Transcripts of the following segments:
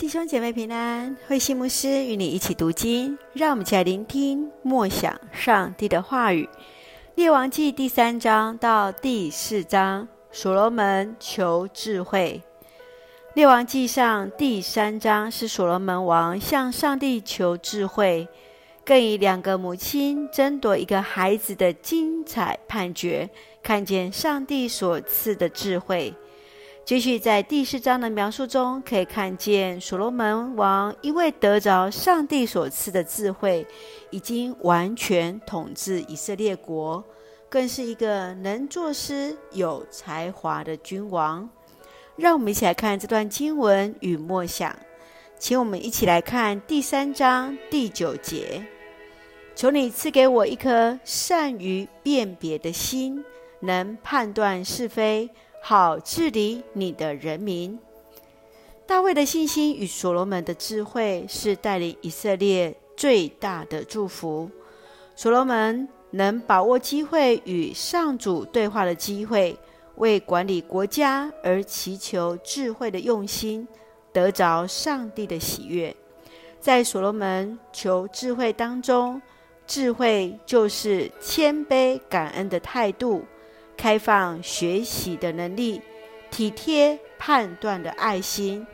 弟兄姐妹平安，慧馨牧师与你一起读经，让我们一起来聆听默想上帝的话语。列王记第三章到第四章，所罗门求智慧。列王记上第三章是所罗门王向上帝求智慧，更以两个母亲争夺一个孩子的精彩判决，看见上帝所赐的智慧。继续在第四章的描述中，可以看见所罗门王因为得着上帝所赐的智慧，已经完全统治以色列国，更是一个能作诗、有才华的君王。让我们一起来看这段经文与默想，请我们一起来看第三章第九节：求你赐给我一颗善于辨别的心，能判断是非。好治理你的人民。大卫的信心与所罗门的智慧是带领以色列最大的祝福。所罗门能把握机会与上主对话的机会，为管理国家而祈求智慧的用心，得着上帝的喜悦。在所罗门求智慧当中，智慧就是谦卑感恩的态度。开放学习的能力，体贴判断的爱心，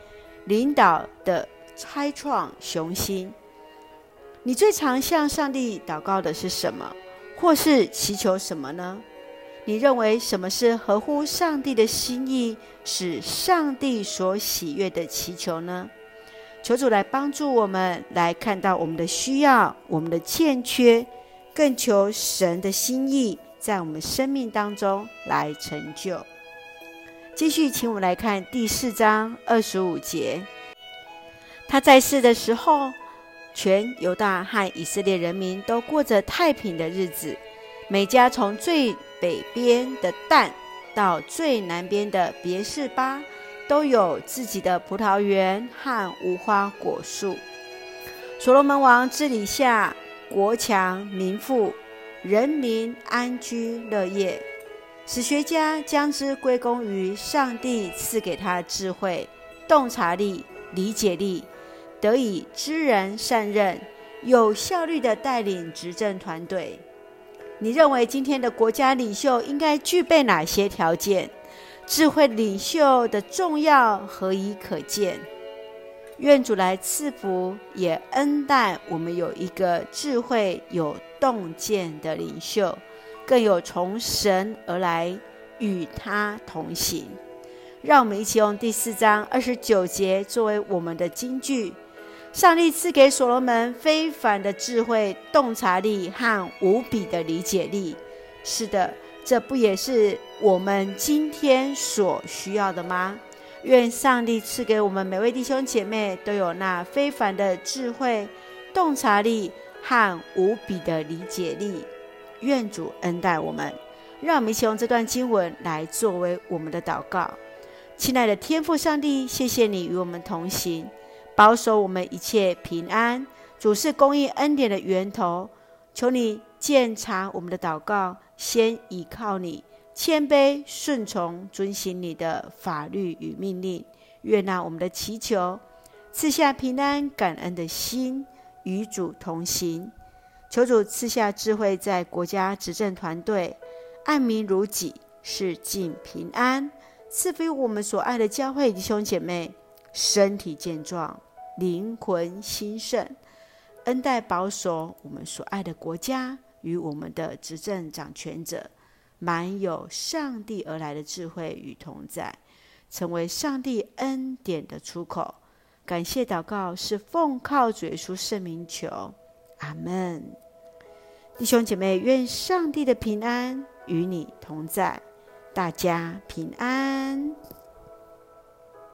领导的开创雄心。你最常向上帝祷告的是什么，或是祈求什么呢？你认为什么是合乎上帝的心意，使上帝所喜悦的祈求呢？求主来帮助我们，来看到我们的需要，我们的欠缺，更求神的心意。在我们生命当中来成就。继续，请我们来看第四章二十五节。他在世的时候，全犹大和以色列人民都过着太平的日子。每家从最北边的但到最南边的别是巴，都有自己的葡萄园和无花果树。所罗门王治理下，国强民富。人民安居乐业，史学家将之归功于上帝赐给他智慧、洞察力、理解力，得以知人善任，有效率的带领执政团队。你认为今天的国家领袖应该具备哪些条件？智慧领袖的重要何以可见？愿主来赐福，也恩待我们有一个智慧、有洞见的领袖，更有从神而来与他同行。让我们一起用第四章二十九节作为我们的金句：上帝赐给所罗门非凡的智慧、洞察力和无比的理解力。是的，这不也是我们今天所需要的吗？愿上帝赐给我们每位弟兄姐妹都有那非凡的智慧、洞察力和无比的理解力。愿主恩待我们，让我们一起用这段经文来作为我们的祷告。亲爱的天父上帝，谢谢你与我们同行，保守我们一切平安。主是供应恩典的源头，求你鉴察我们的祷告，先倚靠你。谦卑顺从，遵行你的法律与命令，悦纳我们的祈求，赐下平安感恩的心，与主同行。求主赐下智慧，在国家执政团队，爱民如己，是尽平安。赐福我们所爱的教会弟兄姐妹，身体健壮，灵魂兴盛，恩待保守我们所爱的国家与我们的执政掌权者。满有上帝而来的智慧与同在，成为上帝恩典的出口。感谢祷告是奉靠主耶稣圣名求，阿门。弟兄姐妹，愿上帝的平安与你同在，大家平安。